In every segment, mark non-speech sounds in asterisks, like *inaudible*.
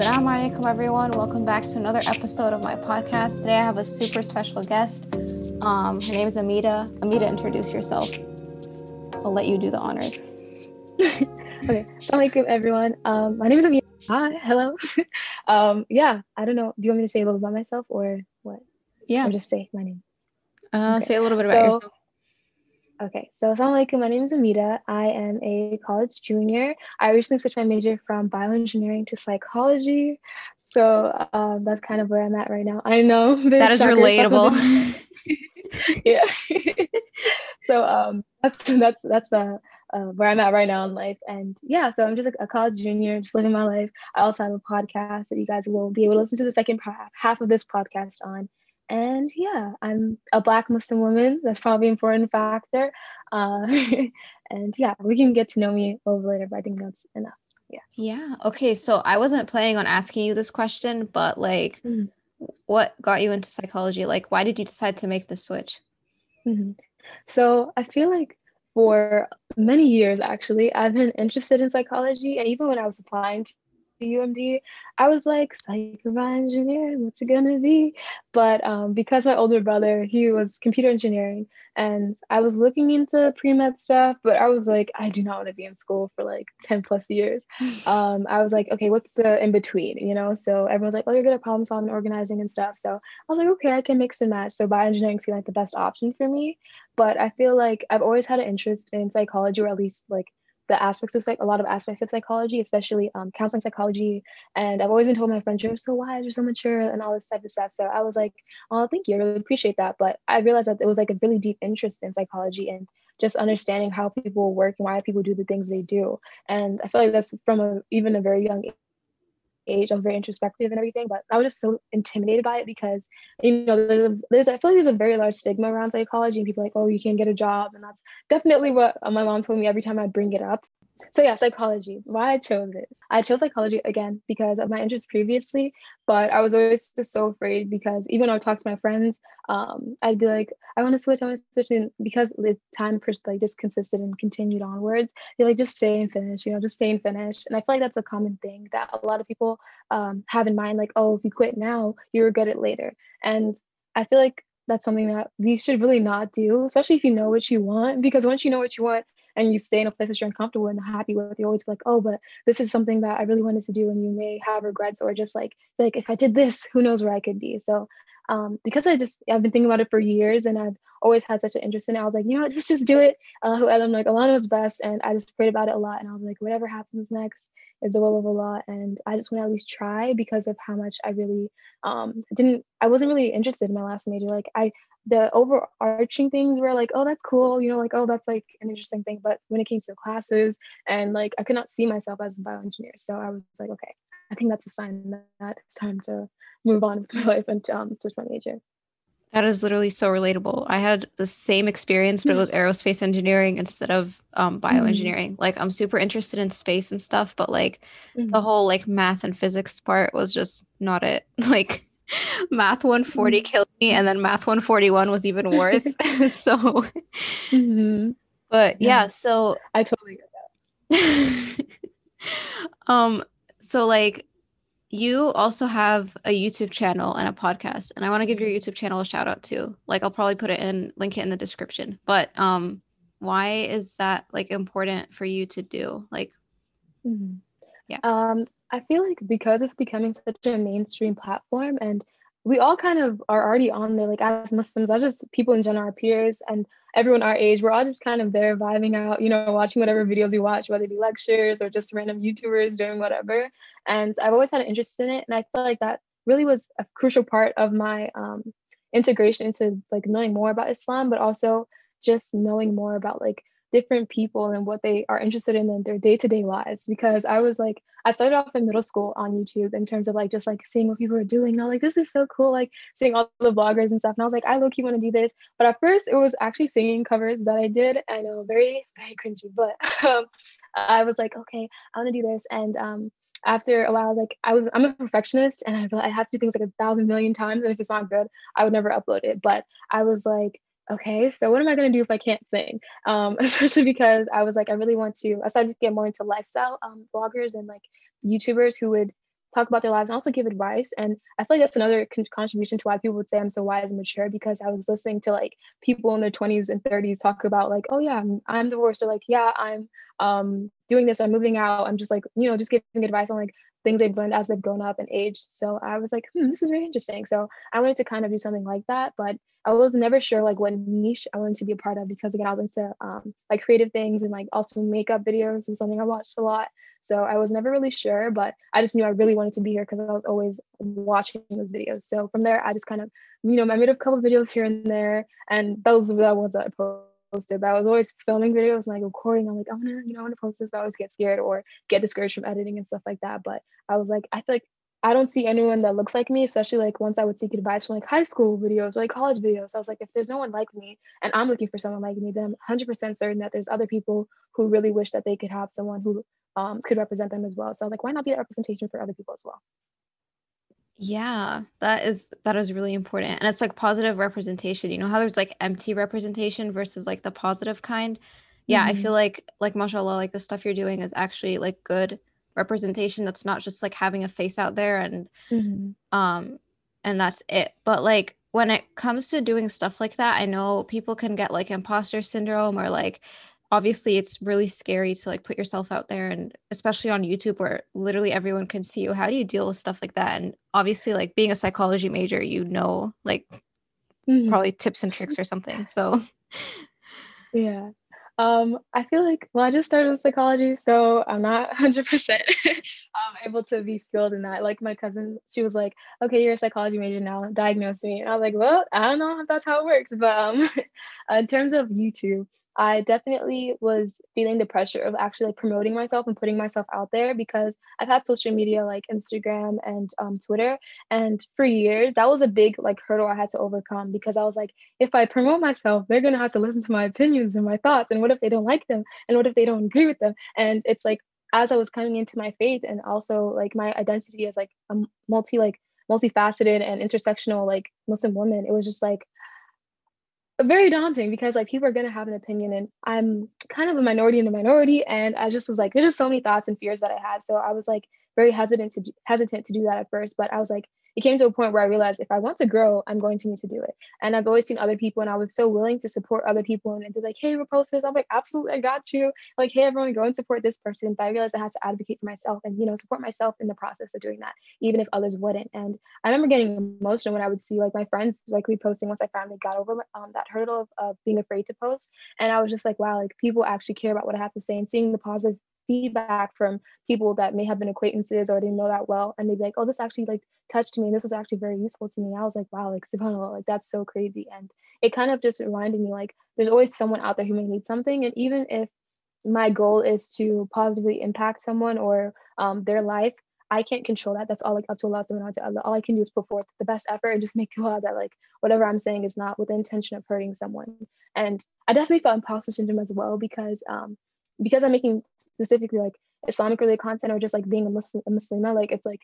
Assalamu alaikum, everyone. Welcome back to another episode of my podcast. Today I have a super special guest. Um, her name is Amida. Amida, introduce yourself. I'll let you do the honors. *laughs* okay, Assalamualaikum, everyone. Um, my name is Amida. Hi, hello. *laughs* um, yeah, I don't know. Do you want me to say a little about myself or what? Yeah. Or just say my name? Uh, Okay. Say a little bit about So- yourself. Okay, so Assalamualaikum. My name is Amida. I am a college junior. I recently switched my major from bioengineering to psychology. So um, that's kind of where I'm at right now. I know *laughs* That is relatable. *laughs* yeah. *laughs* so um, that's that's that's uh, uh, where I'm at right now in life. And yeah, so I'm just a, a college junior, just living my life. I also have a podcast that you guys will be able to listen to the second half, half of this podcast on. And yeah, I'm a Black Muslim woman. That's probably an important factor. Uh, *laughs* and yeah, we can get to know me a little later, but I think that's enough. Yeah. Yeah. Okay. So I wasn't planning on asking you this question, but like, Mhm. What got you into psychology? Like, why did you decide to make the switch? Mhm. So I feel like for many years, actually, I've been interested in psychology. And even when I was applying UMD, I was like, psych engineer, what's it gonna be? But um, because my older brother, he was computer engineering, and I was looking into pre-med stuff, but I was like, I do not want to be in school for like 10 plus years. *laughs* Um, I was like, okay, what's the in between, you know? So everyone's like, oh, you're good at problem solving, organizing, and stuff. So I was like, okay, I can mix and match. So bioengineering seemed like the best option for me. But I feel like I've always had an interest in psychology, or at least like the aspects of psych, a lot of aspects of psychology, especially um, counseling psychology. And I've always been told my friends, you're so wise, you're so mature, and all this type of stuff. So I was like, oh, thank you, I really appreciate that. But I realized that it was like a really deep interest in psychology and just understanding how people work and why people do the things they do. And I feel like that's from a, even a very young age. I was very introspective and everything, but I was just so intimidated by it because you know there's, a, there's I feel like there's a very large stigma around psychology and people like oh you can't get a job and that's definitely what my mom told me every time I bring it up. So yeah, psychology. Why I chose this. I chose psychology again because of my interest previously, but I was always just so afraid because even when I would talk to my friends, um, I'd be like, I want to switch, I want to switch, and because the time pers- like just consisted and continued onwards, they're like, just stay and finish, you know, just stay and finish. And I feel like that's a common thing that a lot of people um, have in mind, like, oh, if you quit now, you regret it later. And I feel like that's something that we should really not do, especially if you know what you want, because once you know what you want and you stay in a place that you're uncomfortable and happy with, you always be like, oh, but this is something that I really wanted to do, and you may have regrets or just like, like if I did this, who knows where I could be. So um, because I just I've been thinking about it for years and I've always had such an interest in it. I was like, you know what, let's just do it. Uh, I'm like, Allah knows best, and I just prayed about it a lot. And I was like, whatever happens next is the will of Allah, and I just want to at least try because of how much I really um, didn't. I wasn't really interested in my last major. Like I, the overarching things were like, oh, that's cool, you know, like oh, that's like an interesting thing. But when it came to the classes and like I could not see myself as a bioengineer, so I was like, okay, I think that's a sign that it's time to move on with my *laughs* life and um, switch my major. That is literally so relatable. I had the same experience, but it was *laughs* aerospace engineering instead of um, bioengineering. Like, I'm super interested in space and stuff, but like Mm-hmm. the whole like math and physics part was just not it. *laughs* Like, math 140 killed me, and then math 141 was even worse. *laughs* so, Mhm. but yeah, Yeah. so I totally get that. um so like you also have a YouTube channel and a podcast and I want to give your YouTube channel a shout out too. Like I'll probably put it in link it in the description. But um why is that like important for you to do? Like Mhm. Yeah. Um, I feel like because it's becoming such a mainstream platform and we all kind of are already on there, like as Muslims, as just people in general, our peers and everyone our age, we're all just kind of there vibing out, you know, watching whatever videos we watch, whether it be lectures or just random YouTubers doing whatever. And I've always had an interest in it. And I feel like that really was a crucial part of my um, integration into like knowing more about Islam, but also just knowing more about like different people and what they are interested in in their day-to-day lives because I was like I started off in middle school on YouTube in terms of like just like seeing what people are doing. And I was like, this is so cool, like seeing all the vloggers and stuff. And I was like, I look you want to do this. But at first it was actually singing covers that I did. I know very, very cringy, but *laughs* um, I was like, okay, I want to do this. And um, after a while, like I was, I'm a perfectionist and I, I have to do things like a thousand million times. And if it's not good, I would never upload it. But I was like, okay, so what am I gonna do if I can't sing? Um, *laughs* especially because I was like, I really want to. I started to get more into lifestyle um, bloggers and like YouTubers who would talk about their lives and also give advice. And I feel like that's another con- contribution to why people would say I'm so wise and mature because I was listening to like people in their 20s and 30s talk about like, oh yeah, I'm, I'm divorced or like, yeah, I'm um, doing this, I'm moving out. I'm just like, you know, just giving advice on like things they've learned as they've grown up and aged. So I was like, hmm, this is very interesting. So I wanted to kind of do something like that, but I was never sure like what niche I wanted to be a part of because again, I was into um, like creative things and like also makeup videos was something I watched a lot. So I was never really sure, but I just knew I really wanted to be here because I was always watching those videos. So from there, I just kind of, you know, I made a couple videos here and there, and those were the ones that I posted. But I was always filming videos and like recording. I'm like, I wanna, you know, I wanna post this, but I always get scared or get discouraged from editing and stuff like that. But I was like, I feel like I don't see anyone that looks like me, especially like once I would seek advice from like high school videos or like college videos. I was like, if there's no one like me and I'm looking for someone like me, then I'm 100% certain that there's other people who really wish that they could have someone who um, could represent them as well. So I was like, why not be that representation for other people as well? Yeah, that is that is really important. And it's like positive representation. You know how there's like empty representation versus like the positive kind? Yeah, I feel hmm like like mashallah, like the stuff you're doing is actually like good representation that's not just like having a face out there and hmm um and that's it. But like when it comes to doing stuff like that, I know people can get like imposter syndrome or like obviously it's really scary to like put yourself out there and especially on YouTube where literally everyone can see you. How do you deal with stuff like that? And obviously like being a psychology major, you know like hmm probably tips and tricks or something. So Yeah. Um, I feel like, well, I just started with psychology, so I'm not *laughs* 100% um, able to be skilled in that. Like my cousin, she was like, okay, you're a psychology major now, diagnose me. And I was like, well, I don't know if that's how it works. But um, *laughs* in terms of YouTube, I definitely was feeling the pressure of actually like promoting myself and putting myself out there because I've had social media like Instagram and um, Twitter. And for years, that was a big like hurdle I had to overcome because I was like, if I promote myself, they're gonna have to listen to my opinions and my thoughts. And what if they don't like them? And what if they don't agree with them? And it's like as I was coming into my faith and also like my identity as like a multi like multifaceted and intersectional like Muslim woman, it was just like very daunting because like people are gonna have an opinion and I'm kind of a minority in the minority and I just was like there's just so many thoughts and fears that I had. So I was like very hesitant to hesitant to do that at first but I was like it came to a point where I realized if I want to grow I'm going to need to do it. And I've always seen other people and I was so willing to support other people and they're like hey repost this I'm like absolutely I got you. Like hey everyone go and support this person. But I realized I had to advocate for myself and you know support myself in the process of doing that even if others wouldn't. And I remember getting emotional when I would see like my friends like reposting once I finally got over um, that hurdle of, of being afraid to post. And I was just like, wow, like people actually care about what I have to say. And seeing the positive feedback from people that may have been acquaintances or didn't know that well. And they'd be like, oh, this actually like touched me. This was actually very useful to me. I was like, wow, like subhanAllah, like that's so crazy. And it kind of just reminded me like there's always someone out there who may need something. And even if my goal is to positively impact someone or um, their life, I can't control that. That's all like up to Allah subhanahu wa ta'ala. All I can do is put forth the best effort and just make dua that like whatever I'm saying is not with the intention of hurting someone. And I definitely felt imposter syndrome as well because um because I'm making specifically like Islamic related content or just like being a Muslim a Muslima, like it's like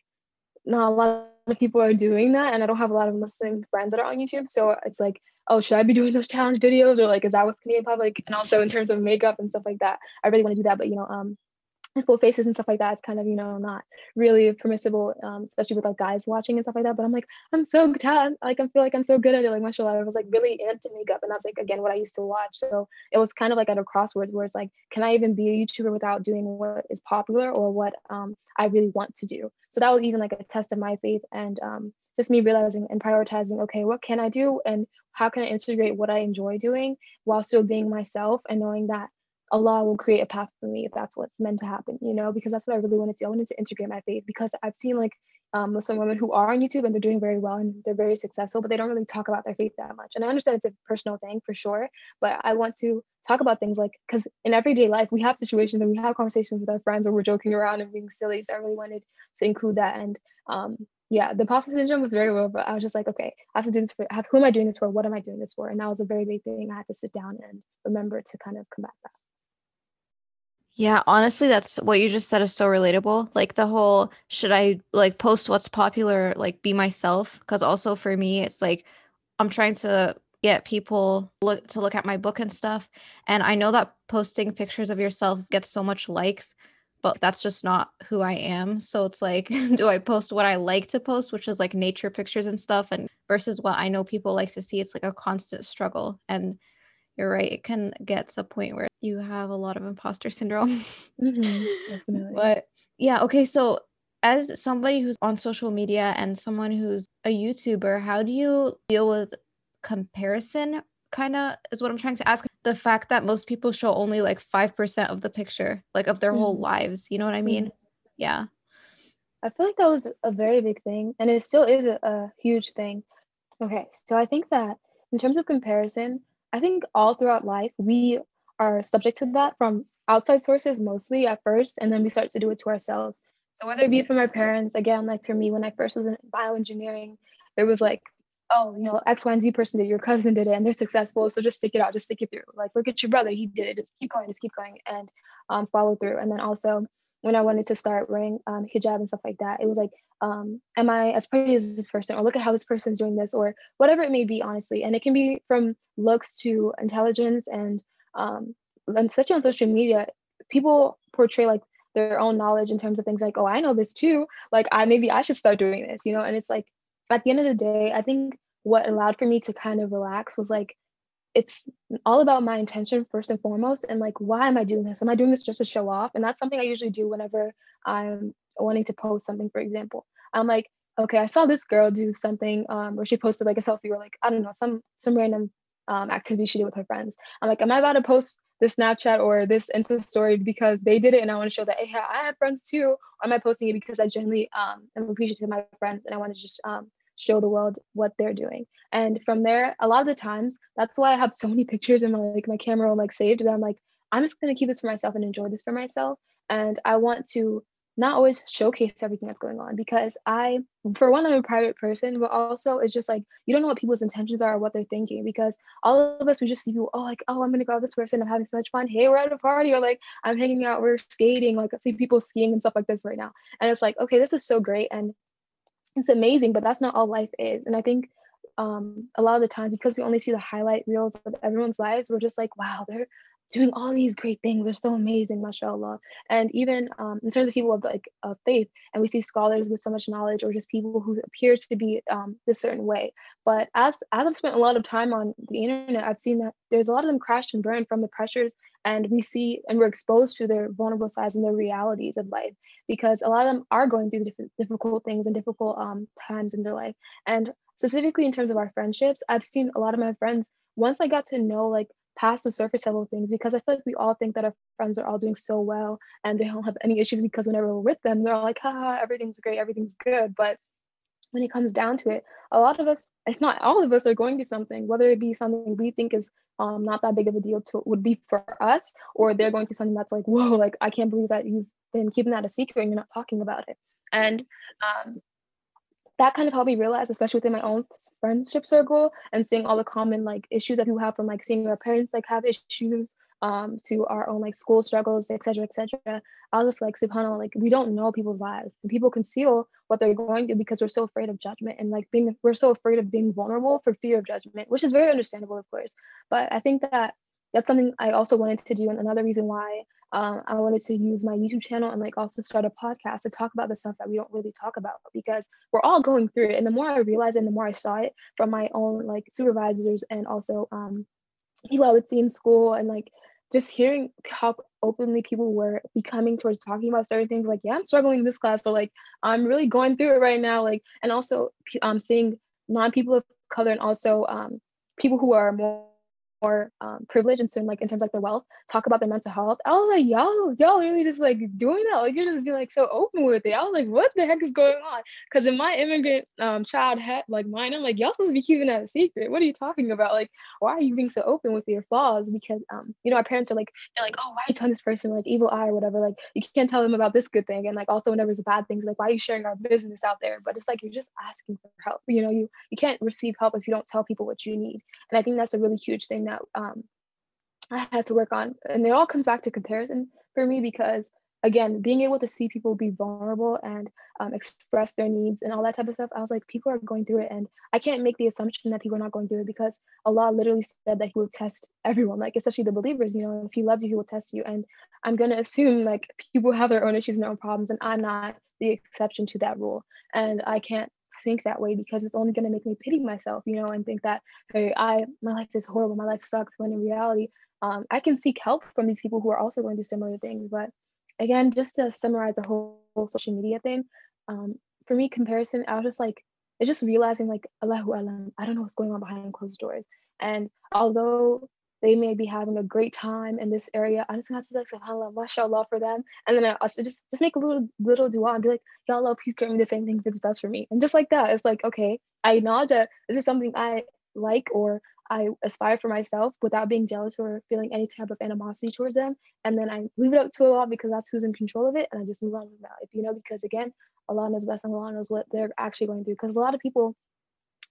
not a lot of people are doing that and I don't have a lot of Muslim friends that are on YouTube. So it's like, oh, should I be doing those challenge videos or like is that what's Canadian public? And also in terms of makeup and stuff like that, I really want to do that. But you know, um full faces and stuff like that it's kind of you know not really permissible um, especially with like guys watching and stuff like that but i'm like i'm so talented like i feel like i'm so good at it like mashallah i was like really into makeup and that's like again what i used to watch so it was kind of like at a crossroads where it's like can i even be a youtuber without doing what is popular or what um, i really want to do? So that was even like a test of my faith and um, just me realizing and prioritizing okay what can i do and how can i integrate what i enjoy doing while still being myself and knowing that Allah will create a path for me if that's what's meant to happen, you know, because that's what I really wanted to. I wanted to integrate my faith because I've seen like um, Muslim women who are on YouTube and they're doing very well and they're very successful, but they don't really talk about their faith that much. And I understand it's a personal thing for sure, but I want to talk about things like because in everyday life we have situations and we have conversations with our friends where we're joking around and being silly. So I really wanted to include that. And um, yeah, the imposter syndrome was very real, but I was just like, okay, I have to do this for. Have, who am I doing this for? What am I doing this for? And that was a very big thing. I had to sit down and remember to kind of combat that. Yeah, honestly, that's what you just said is so relatable. Like the whole should I like post what's popular, like be myself? Because also for me, it's like I'm trying to get people look to look at my book and stuff. And I know that posting pictures of yourselves gets so much likes, but that's just not who I am. So it's like, *laughs* do I post what I like to post, which is like nature pictures and stuff, and versus what I know people like to see? It's like a constant struggle. And you're right, it can get to a point where you have a lot of imposter syndrome. Mm-hmm, *laughs* but yeah, okay. So, as somebody who's on social media and someone who's a YouTuber, how do you deal with comparison? Kind of is what I'm trying to ask. The fact that most people show only like 5% of the picture, like of their mm-hmm. whole lives. You know what I mean? Mm-hmm. Yeah. I feel like that was a very big thing, and it still is a, a huge thing. Okay, so I think that in terms of comparison, I think all throughout life, we are subject to that from outside sources mostly at first, and then we start to do it to ourselves. So whether it be from our parents, again, like for me, when I first was in bioengineering, it was like, oh, you know, X, Y, and Z person did, your cousin did it, and they're successful. So just stick it out, just stick it through. Like, look at your brother, he did it. Just keep going, just keep going, and um, follow through. And then also, when I wanted to start wearing um, hijab and stuff like that, it was like, um, am I as pretty as this person? Or look at how this person's doing this, or whatever it may be, honestly. And it can be from looks to intelligence and um, and especially on social media, people portray like their own knowledge in terms of things like, oh, I know this too. Like I maybe I should start doing this, you know? And it's like at the end of the day, I think what allowed for me to kind of relax was like it's all about my intention first and foremost and like why am i doing this? Am i doing this just to show off? And that's something i usually do whenever i'm wanting to post something for example. I'm like okay i saw this girl do something um, where she posted like a selfie or like i don't know some some random um, activity she did with her friends. I'm like am i about to post this snapchat or this insta story because they did it and i want to show that hey i have friends too? Or am i posting it because i genuinely um, am appreciative of my friends and i want to just um, show the world what they're doing. And from there, a lot of the times, that's why I have so many *laughs* pictures in my like my camera like saved that I'm like, I'm just gonna keep this for myself and enjoy this for myself. And I want to not always showcase everything that's going on because I, for one, I'm a private person, but also it's just like you don't know what people's intentions are or what they're thinking because all of us we just see people, oh, like, oh, I'm gonna go out with this person, I'm having so much fun. Hey, we're at a party, or like I'm hanging out, we're skating, like I see people skiing and stuff like this right now. And it's like, okay, this is so great. And it's amazing, but that's not all life is. And I think um, a lot of the times, because we only see the highlight reels of everyone's lives, we're just like, wow, they're doing all these great things. They're so amazing, mashallah. And even um, in terms of people of like of faith, and we see scholars with so much knowledge, or just people who appear to be um, this certain way. But as as I've spent a lot of time on the internet, I've seen that there's a lot of them crash and burn from the pressures, and we see and we're exposed to their vulnerable sides and their realities of life because a lot of them are going through different difficult things and difficult um, times in their life. And specifically in terms of our friendships, I've seen a lot of my friends once I got to know like past the surface level things because I feel like we all think that our friends are all doing so well and they don't have any issues because whenever we're with them, they're all like, haha, everything's great, everything's good. But when it comes down to it, a lot of us, if not all of us, are going through something, whether it be something we think is um, not that big of a deal to would be for us, or they're going through something that's like, whoa, like I can't believe that you've been keeping that a secret and you're not talking about it. And um, that kind of helped me realize, especially within my own friendship circle and seeing all the common like issues that people have from like seeing our parents like have issues um to our own like school struggles, etc. etc. I was just like, subhanAllah, like we don't know people's lives and people conceal what they're going through because we're so afraid of judgment and like being we're so afraid of being vulnerable for fear of judgment, which is very understandable, of course. But I think that that's something I also wanted to do and another reason why um, I wanted to use my YouTube channel and like also start a podcast to talk about the stuff that we don't really talk about because we're all going through it. And the more I realized and the more I saw it from my own like supervisors and also um, people I would see in school and like just hearing how openly people were becoming towards talking about certain things like yeah i'm struggling in this class or like i'm really going through it right now like and also um seeing non-people of color and also um people who are more more um, privileged in certain like in terms of like their wealth talk about their mental health. I was like y'all y'all really just like doing that? Like you're just be like so open with it. I was like what the heck is going on? Because in my immigrant um, child had like mine i'm like y'all supposed to be keeping that a secret. What are you talking about? Like why are you being so open with your flaws? Because um you know our parents are like they're like oh why are you telling this person like evil eye or whatever? Like you can't tell them about this good thing. And like also whenever it's bad things like why are you sharing our business out there? But it's like you're just asking for help. You know you you can't receive help if you don't tell people what you need. And i think that's a really huge thing that um, I had to work on. And it all comes back to comparison for me because, again, being able to see people be vulnerable and um, express their needs and all that type of stuff, I was like, people are going through it. And I can't make the assumption that people are not going through it because Allah literally said that He will test everyone, like, especially the believers. You know, if He loves you, He will test you. And I'm going to assume like people have their own issues and their own problems, and I'm not the exception to that rule. And I can't think that way because it's only going to make me pity myself, you know, and think that hey, I my life is horrible, my life sucks. When in reality, um, I can seek help from these people who are also going through similar things. But again, just to summarize the whole, social media thing, um, for me, comparison, I was just like, it's just realizing like Allahu Alam, I don't know what's going on behind closed doors. And although they may be having a great time in this area. I'm just gonna have to be like, subhanAllah, mashallah for them. And then I also just, just make a little little dua and be like, Ya Allah, please grant me the same thing that's best for me. And just like that, it's like, okay, I acknowledge that this is something I like or I aspire for myself without being jealous or feeling any type of animosity towards them. And then I leave it up to Allah because that's who's in control of it. And I just move on with my life, you know, because again, Allah knows best and Allah knows what they're actually going through. Because a lot of people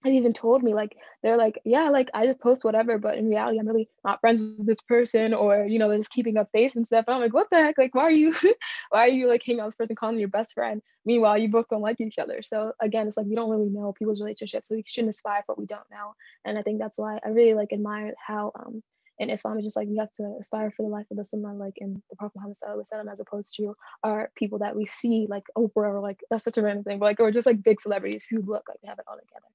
have even told me like they're like yeah like i just post whatever but in reality i'm really not friends with this person or you know they're just keeping up face and stuff. And i'm like what the heck? Like why are you *laughs* why are you like hanging out with this person calling your best friend? Meanwhile you both don't like each other. So again it's like we don't really know people's relationships so we shouldn't aspire for what we don't know. And i think that's why i really like admire how um in Islam, it's just like we have to aspire for the life of the Sunnah, like in the Prophet Muhammad Sallallahu as opposed to our people that we see, like Oprah, or like that's such a random thing, but like, or just like big celebrities who look like they have it all together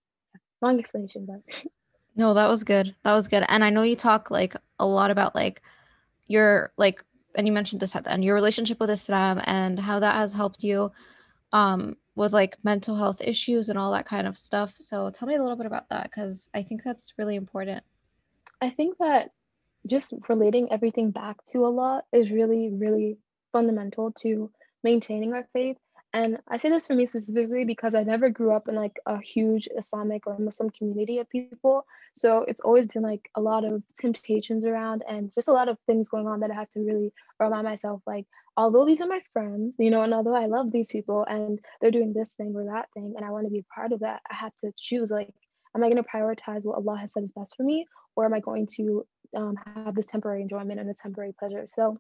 long explanation, but no, that was good. That was good. And I know you talk like a lot about like your like and you mentioned this at the end, your relationship with Islam and how that has helped you um with like mental health issues and all that kind of stuff. So tell me a little bit about that because I think that's really important. I think that just relating everything back to Allah is really, really fundamental to maintaining our faith and I say this for me specifically because I never grew up in like a huge Islamic or Muslim community of people. So it's always been like a lot of temptations around and just a lot of things going on that I have to really remind myself like, although these are my friends, you know, and although I love these people and they're doing this thing or that thing and I want to be a part of that, I have to choose like, am I going to prioritize what Allah has said is best for me or am I going to um, have this temporary enjoyment and a temporary pleasure? So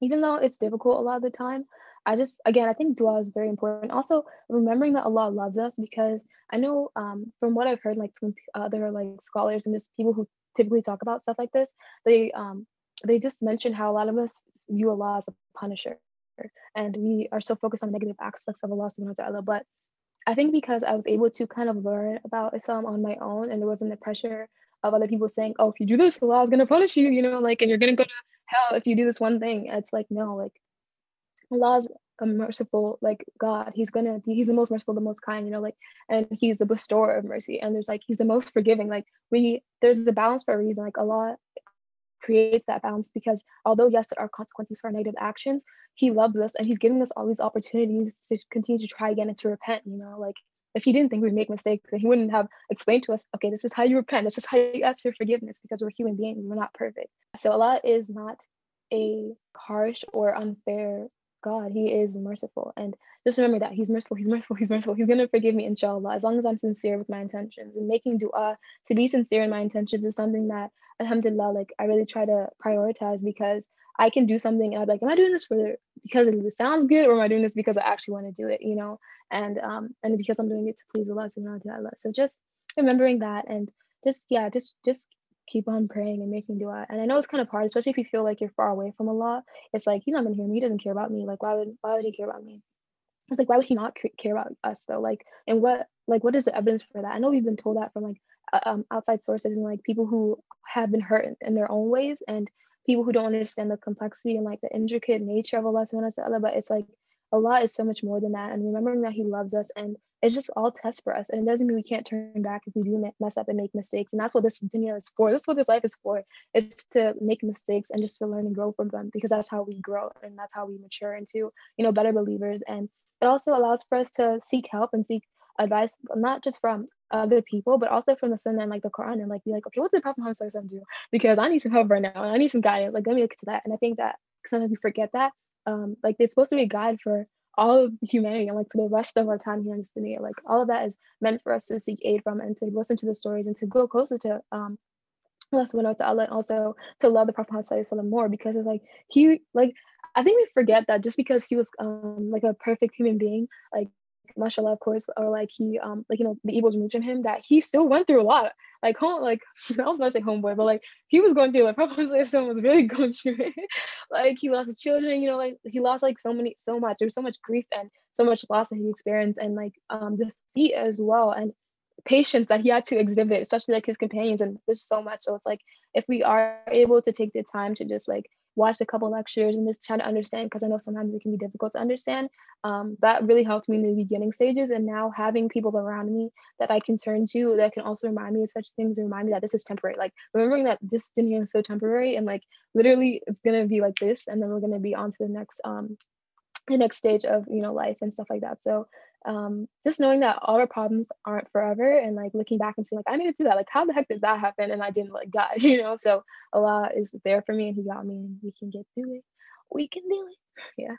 even though it's difficult a lot of the time, I just again I think dua is very important. Also remembering that Allah loves us because I know um, from what I've heard like from other like scholars and just people who typically talk about stuff like this, they um, they just mention how a lot of us view Allah as a punisher, and we are so focused on negative aspects of Allah subhanahu wa ta'ala. But I think because I was able to kind of learn about Islam on my own, and there wasn't the pressure of other people saying, "Oh, if you do this, Allah is gonna punish you," you know, like, and you're gonna go to hell if you do this one thing. It's like no, like Allah's a merciful like God. He's gonna be he's the most merciful, the most kind, you know, like and he's the bestower of mercy. And there's like he's the most forgiving. Like we there's a balance for a reason. Like Allah creates that balance because although yes there are consequences for our negative actions, he loves us and he's giving us all these opportunities to continue to try again and to repent, you know, like if he didn't think we'd make mistakes, then he wouldn't have explained to us, okay, this is how you repent, this is how you ask for forgiveness because we're human beings, we're not perfect. So Allah is not a harsh or unfair God. He is merciful. And just remember that He's merciful, He's merciful, He's merciful. He's going to forgive me, inshallah, as long as I'm sincere with my intentions. And making dua to be sincere in my intentions is something that, alhamdulillah, like I really try to prioritize because I can do something and I'm like, am I doing this for because it sounds good or am I doing this because I actually want to do it, you know? And um and because I'm doing it to please Allah. So just remembering that and just yeah, just just keep on praying and making dua. And I know it's kind of hard, especially if you feel like you're far away from Allah. It's like he's not gonna hear me. He doesn't care about me. Like why would why would he care about me? It's like why would he not care about us though? Like and what like what is the evidence for that? I know we've been told that from like uh, um, outside sources and like people who have been hurt in, in their own ways and people who don't understand the complexity and like the intricate nature of Allah subhanahu wa ta'ala. But it's like Allah is so much more than that. And remembering that He loves us and it's just all tests for us. And it doesn't mean we can't turn back if we do mess up and make mistakes. And that's what this dunya is for. This is what this life is for. It's to make mistakes and just to learn and grow from them because that's how we grow and that's how we mature into, you know, better believers. And it also allows for us to seek help and seek advice, not just from other people, but also from the Sunnah and like the Quran and like be like, okay, what did Prophet Muhammad do? Because I need some help right now and I need some guidance. Like, let me look into that. And I think that sometimes we forget that. Um, like it's supposed to be a guide for all of humanity and like for the rest of our time here in dunya. Like all of that is meant for us to seek aid from and to listen to the stories and to go closer to um Allah subhanahu wa ta'ala and also to love the Prophet more because it's like he like I think we forget that just because he was um like a perfect human being, like mashallah of course or like he um like you know the evils removed from him that he still went through a lot. Like home like *laughs* I was about to say homeboy but like he was going through like *laughs* Prophet was really *laughs* going through it. Like he lost his children you know like he lost like so many so much. There's so much grief and so much loss that he experienced and like um defeat as well and patience that he had to exhibit especially like his companions and there's so much. So it's like if we are able to take the time to just like watched a couple lectures and just trying to understand because I know sometimes it can be difficult to understand. Um, that really helped me in the beginning stages. And now having people around me that I can turn to that can also remind me of such things and remind me that this is temporary. Like remembering that this dunya is so temporary and like literally it's gonna be like this and then we're gonna be on to the next um the next stage of you know life and stuff like that. So um, just knowing that all our problems aren't forever and like looking back and saying like I made it through that. Like how the heck did that happen and I didn't like die *laughs* you know? So Allah is there for me and he got me and we can get through it. We can do it. *laughs* Yeah.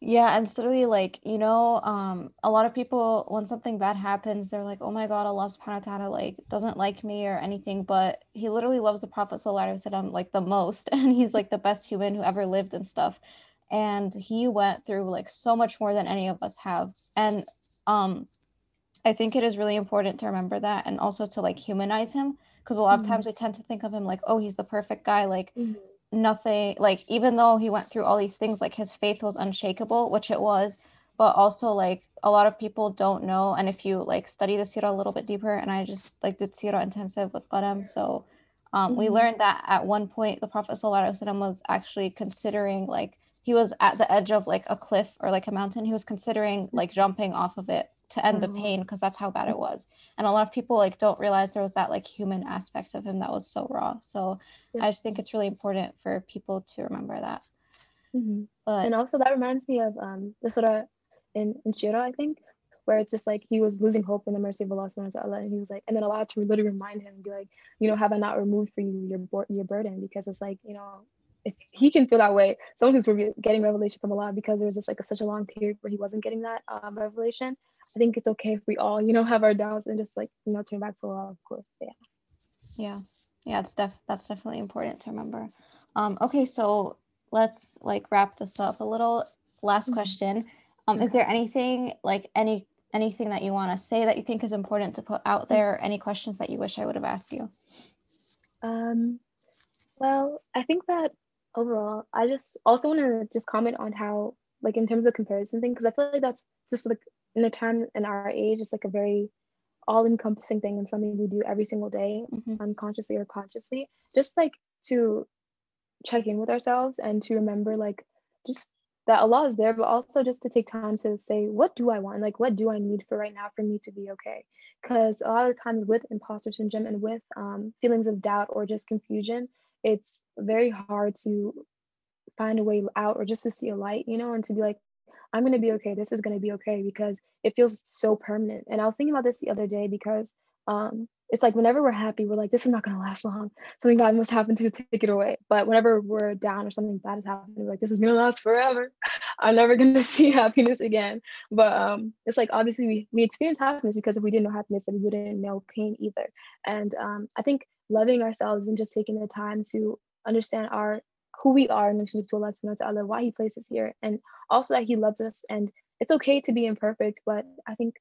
Yeah and it's literally like you know um a lot of people when something bad happens they're like oh my god Allah subhanahu wa ta'ala like doesn't like me or anything but he literally loves the prophet sallallahu alaihi wasallam like the most *laughs* and he's like the best human who ever lived and stuff and he went through like so much more than any of us have and um i think it is really important to remember that and also to like humanize him because a lot mm-hmm. of times we tend to think of him like oh he's the perfect guy like mm-hmm. nothing like even though he went through all these things like his faith was unshakable which it was but also like a lot of people don't know and if you like study the sira a little bit deeper and i just like did sira intensive with Qalam so um, mm-hmm. we learned that at one point the prophet ﷺ was actually considering like he was at the edge of like a cliff or like a mountain. He was considering like jumping off of it to end mm-hmm. the pain because that's how bad it was. And a lot of people like don't realize there was that like human aspect of him that was so raw. So yeah. I just think it's really important for people to remember that. Mm-hmm. But and also that reminds me of um the surah in in Shura, I think, where it's just like he was losing hope in the mercy of Allah subhanahu wa ta'ala. And he was like, and then Allah to literally remind him and be like, you know, have I not removed for you your your burden? Because it's like, you know, if he can feel that way, someone who's getting revelation from Allah because there was just like a, such a long period where he wasn't getting that um, revelation. I think it's okay if we all, you know, have our doubts and just like, you know, turn back to Allah, of course. Yeah. Yeah. Yeah, it's def that's definitely important to remember. Um, okay, so let's like wrap this up a little. Last mm-hmm. question. Um, okay. is there anything like any anything that you want to say that you think is important to put out there? Any questions that you wish I would have asked you? Um, well, I think that overall, I just also want to just comment on how, like, in terms of the comparison thing, because I feel like that's just like in a time in our age, it's like a very all encompassing thing and something we do every single day, mm-hmm. unconsciously or consciously, just like to check in with ourselves and to remember, like, just that Allah is there, but also just to take time to say, what do I want? Like, what do I need for right now for me to be okay? Because a lot of times with imposter syndrome and with um, feelings of doubt or just confusion, it's very hard to find a way out or just to see a light, you know, and to be like, I'm going to be okay. This is going to be okay because it feels so permanent. And I was thinking about this the other day because um, it's like whenever we're happy, we're like, this is not going to last long. Something bad must happen to take it away. But whenever we're down or something bad is happening, we're like, this is going to last forever. *laughs* I'm never going *laughs* to see happiness again. But um, it's like, obviously, we, we experience happiness because if we didn't know happiness, then we wouldn't know pain either. And um, I think loving ourselves and just taking the time to understand our who we are in relation to Allah subhanahu wa ta'ala, why he placed us here, and also that he loves us. And it's okay to be imperfect, but I think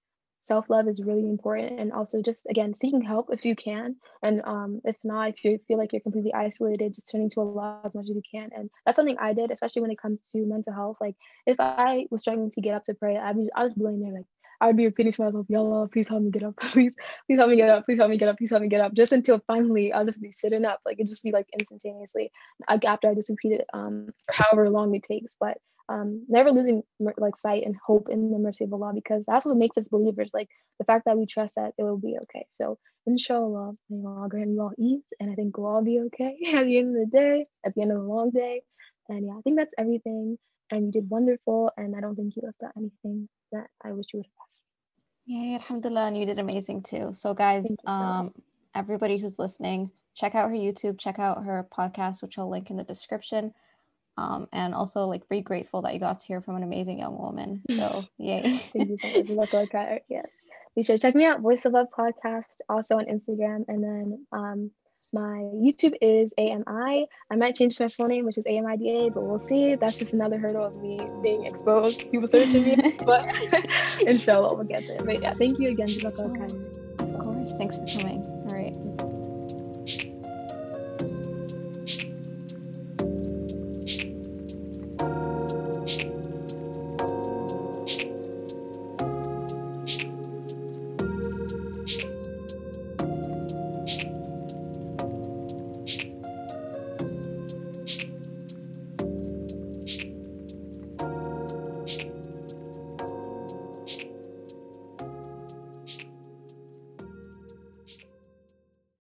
self-love is really important. And also just again seeking help if you can. And um, if not if you feel like you're completely isolated just turning to allah as much as you can. And that's something i did especially when it comes to mental health. Like if i was struggling to get up to pray i was i was like I would be repeating to myself, Allah, please help me get up. *laughs* Please, please help me get up. Please help me get up. Please help me get up. Just until finally I'll just be sitting up. Like it just be like instantaneously. Like after I just repeat it um however long it takes. But um, never losing like sight and hope in the mercy of Allah because that's what makes us believers. Like the fact that we trust that it will be okay. So inshallah, may Allah grant you all ease, and I think we'll all be okay *laughs* at the end of the day, at the end of a long day. And yeah, I think that's everything. And you did wonderful, and I don't think you left out anything that I wish you would have asked. Yeah, alhamdulillah, and you did amazing too. So guys, um, everybody who's listening, check out her YouTube, check out her podcast, which I'll link in the description. Um, and also like very grateful that you got to hear from an amazing young woman. *laughs* So yay. Thank you so much. yes. Be sure to check me out, Voice of Love Podcast, also on Instagram. And then um, my YouTube is AMI. I might change my full name, which is AMIDA, but we'll see. That's just another hurdle of me being exposed. People searching me, *laughs* but *laughs* inshallah we'll get there. But yeah, thank you again, Of course. Thanks for coming.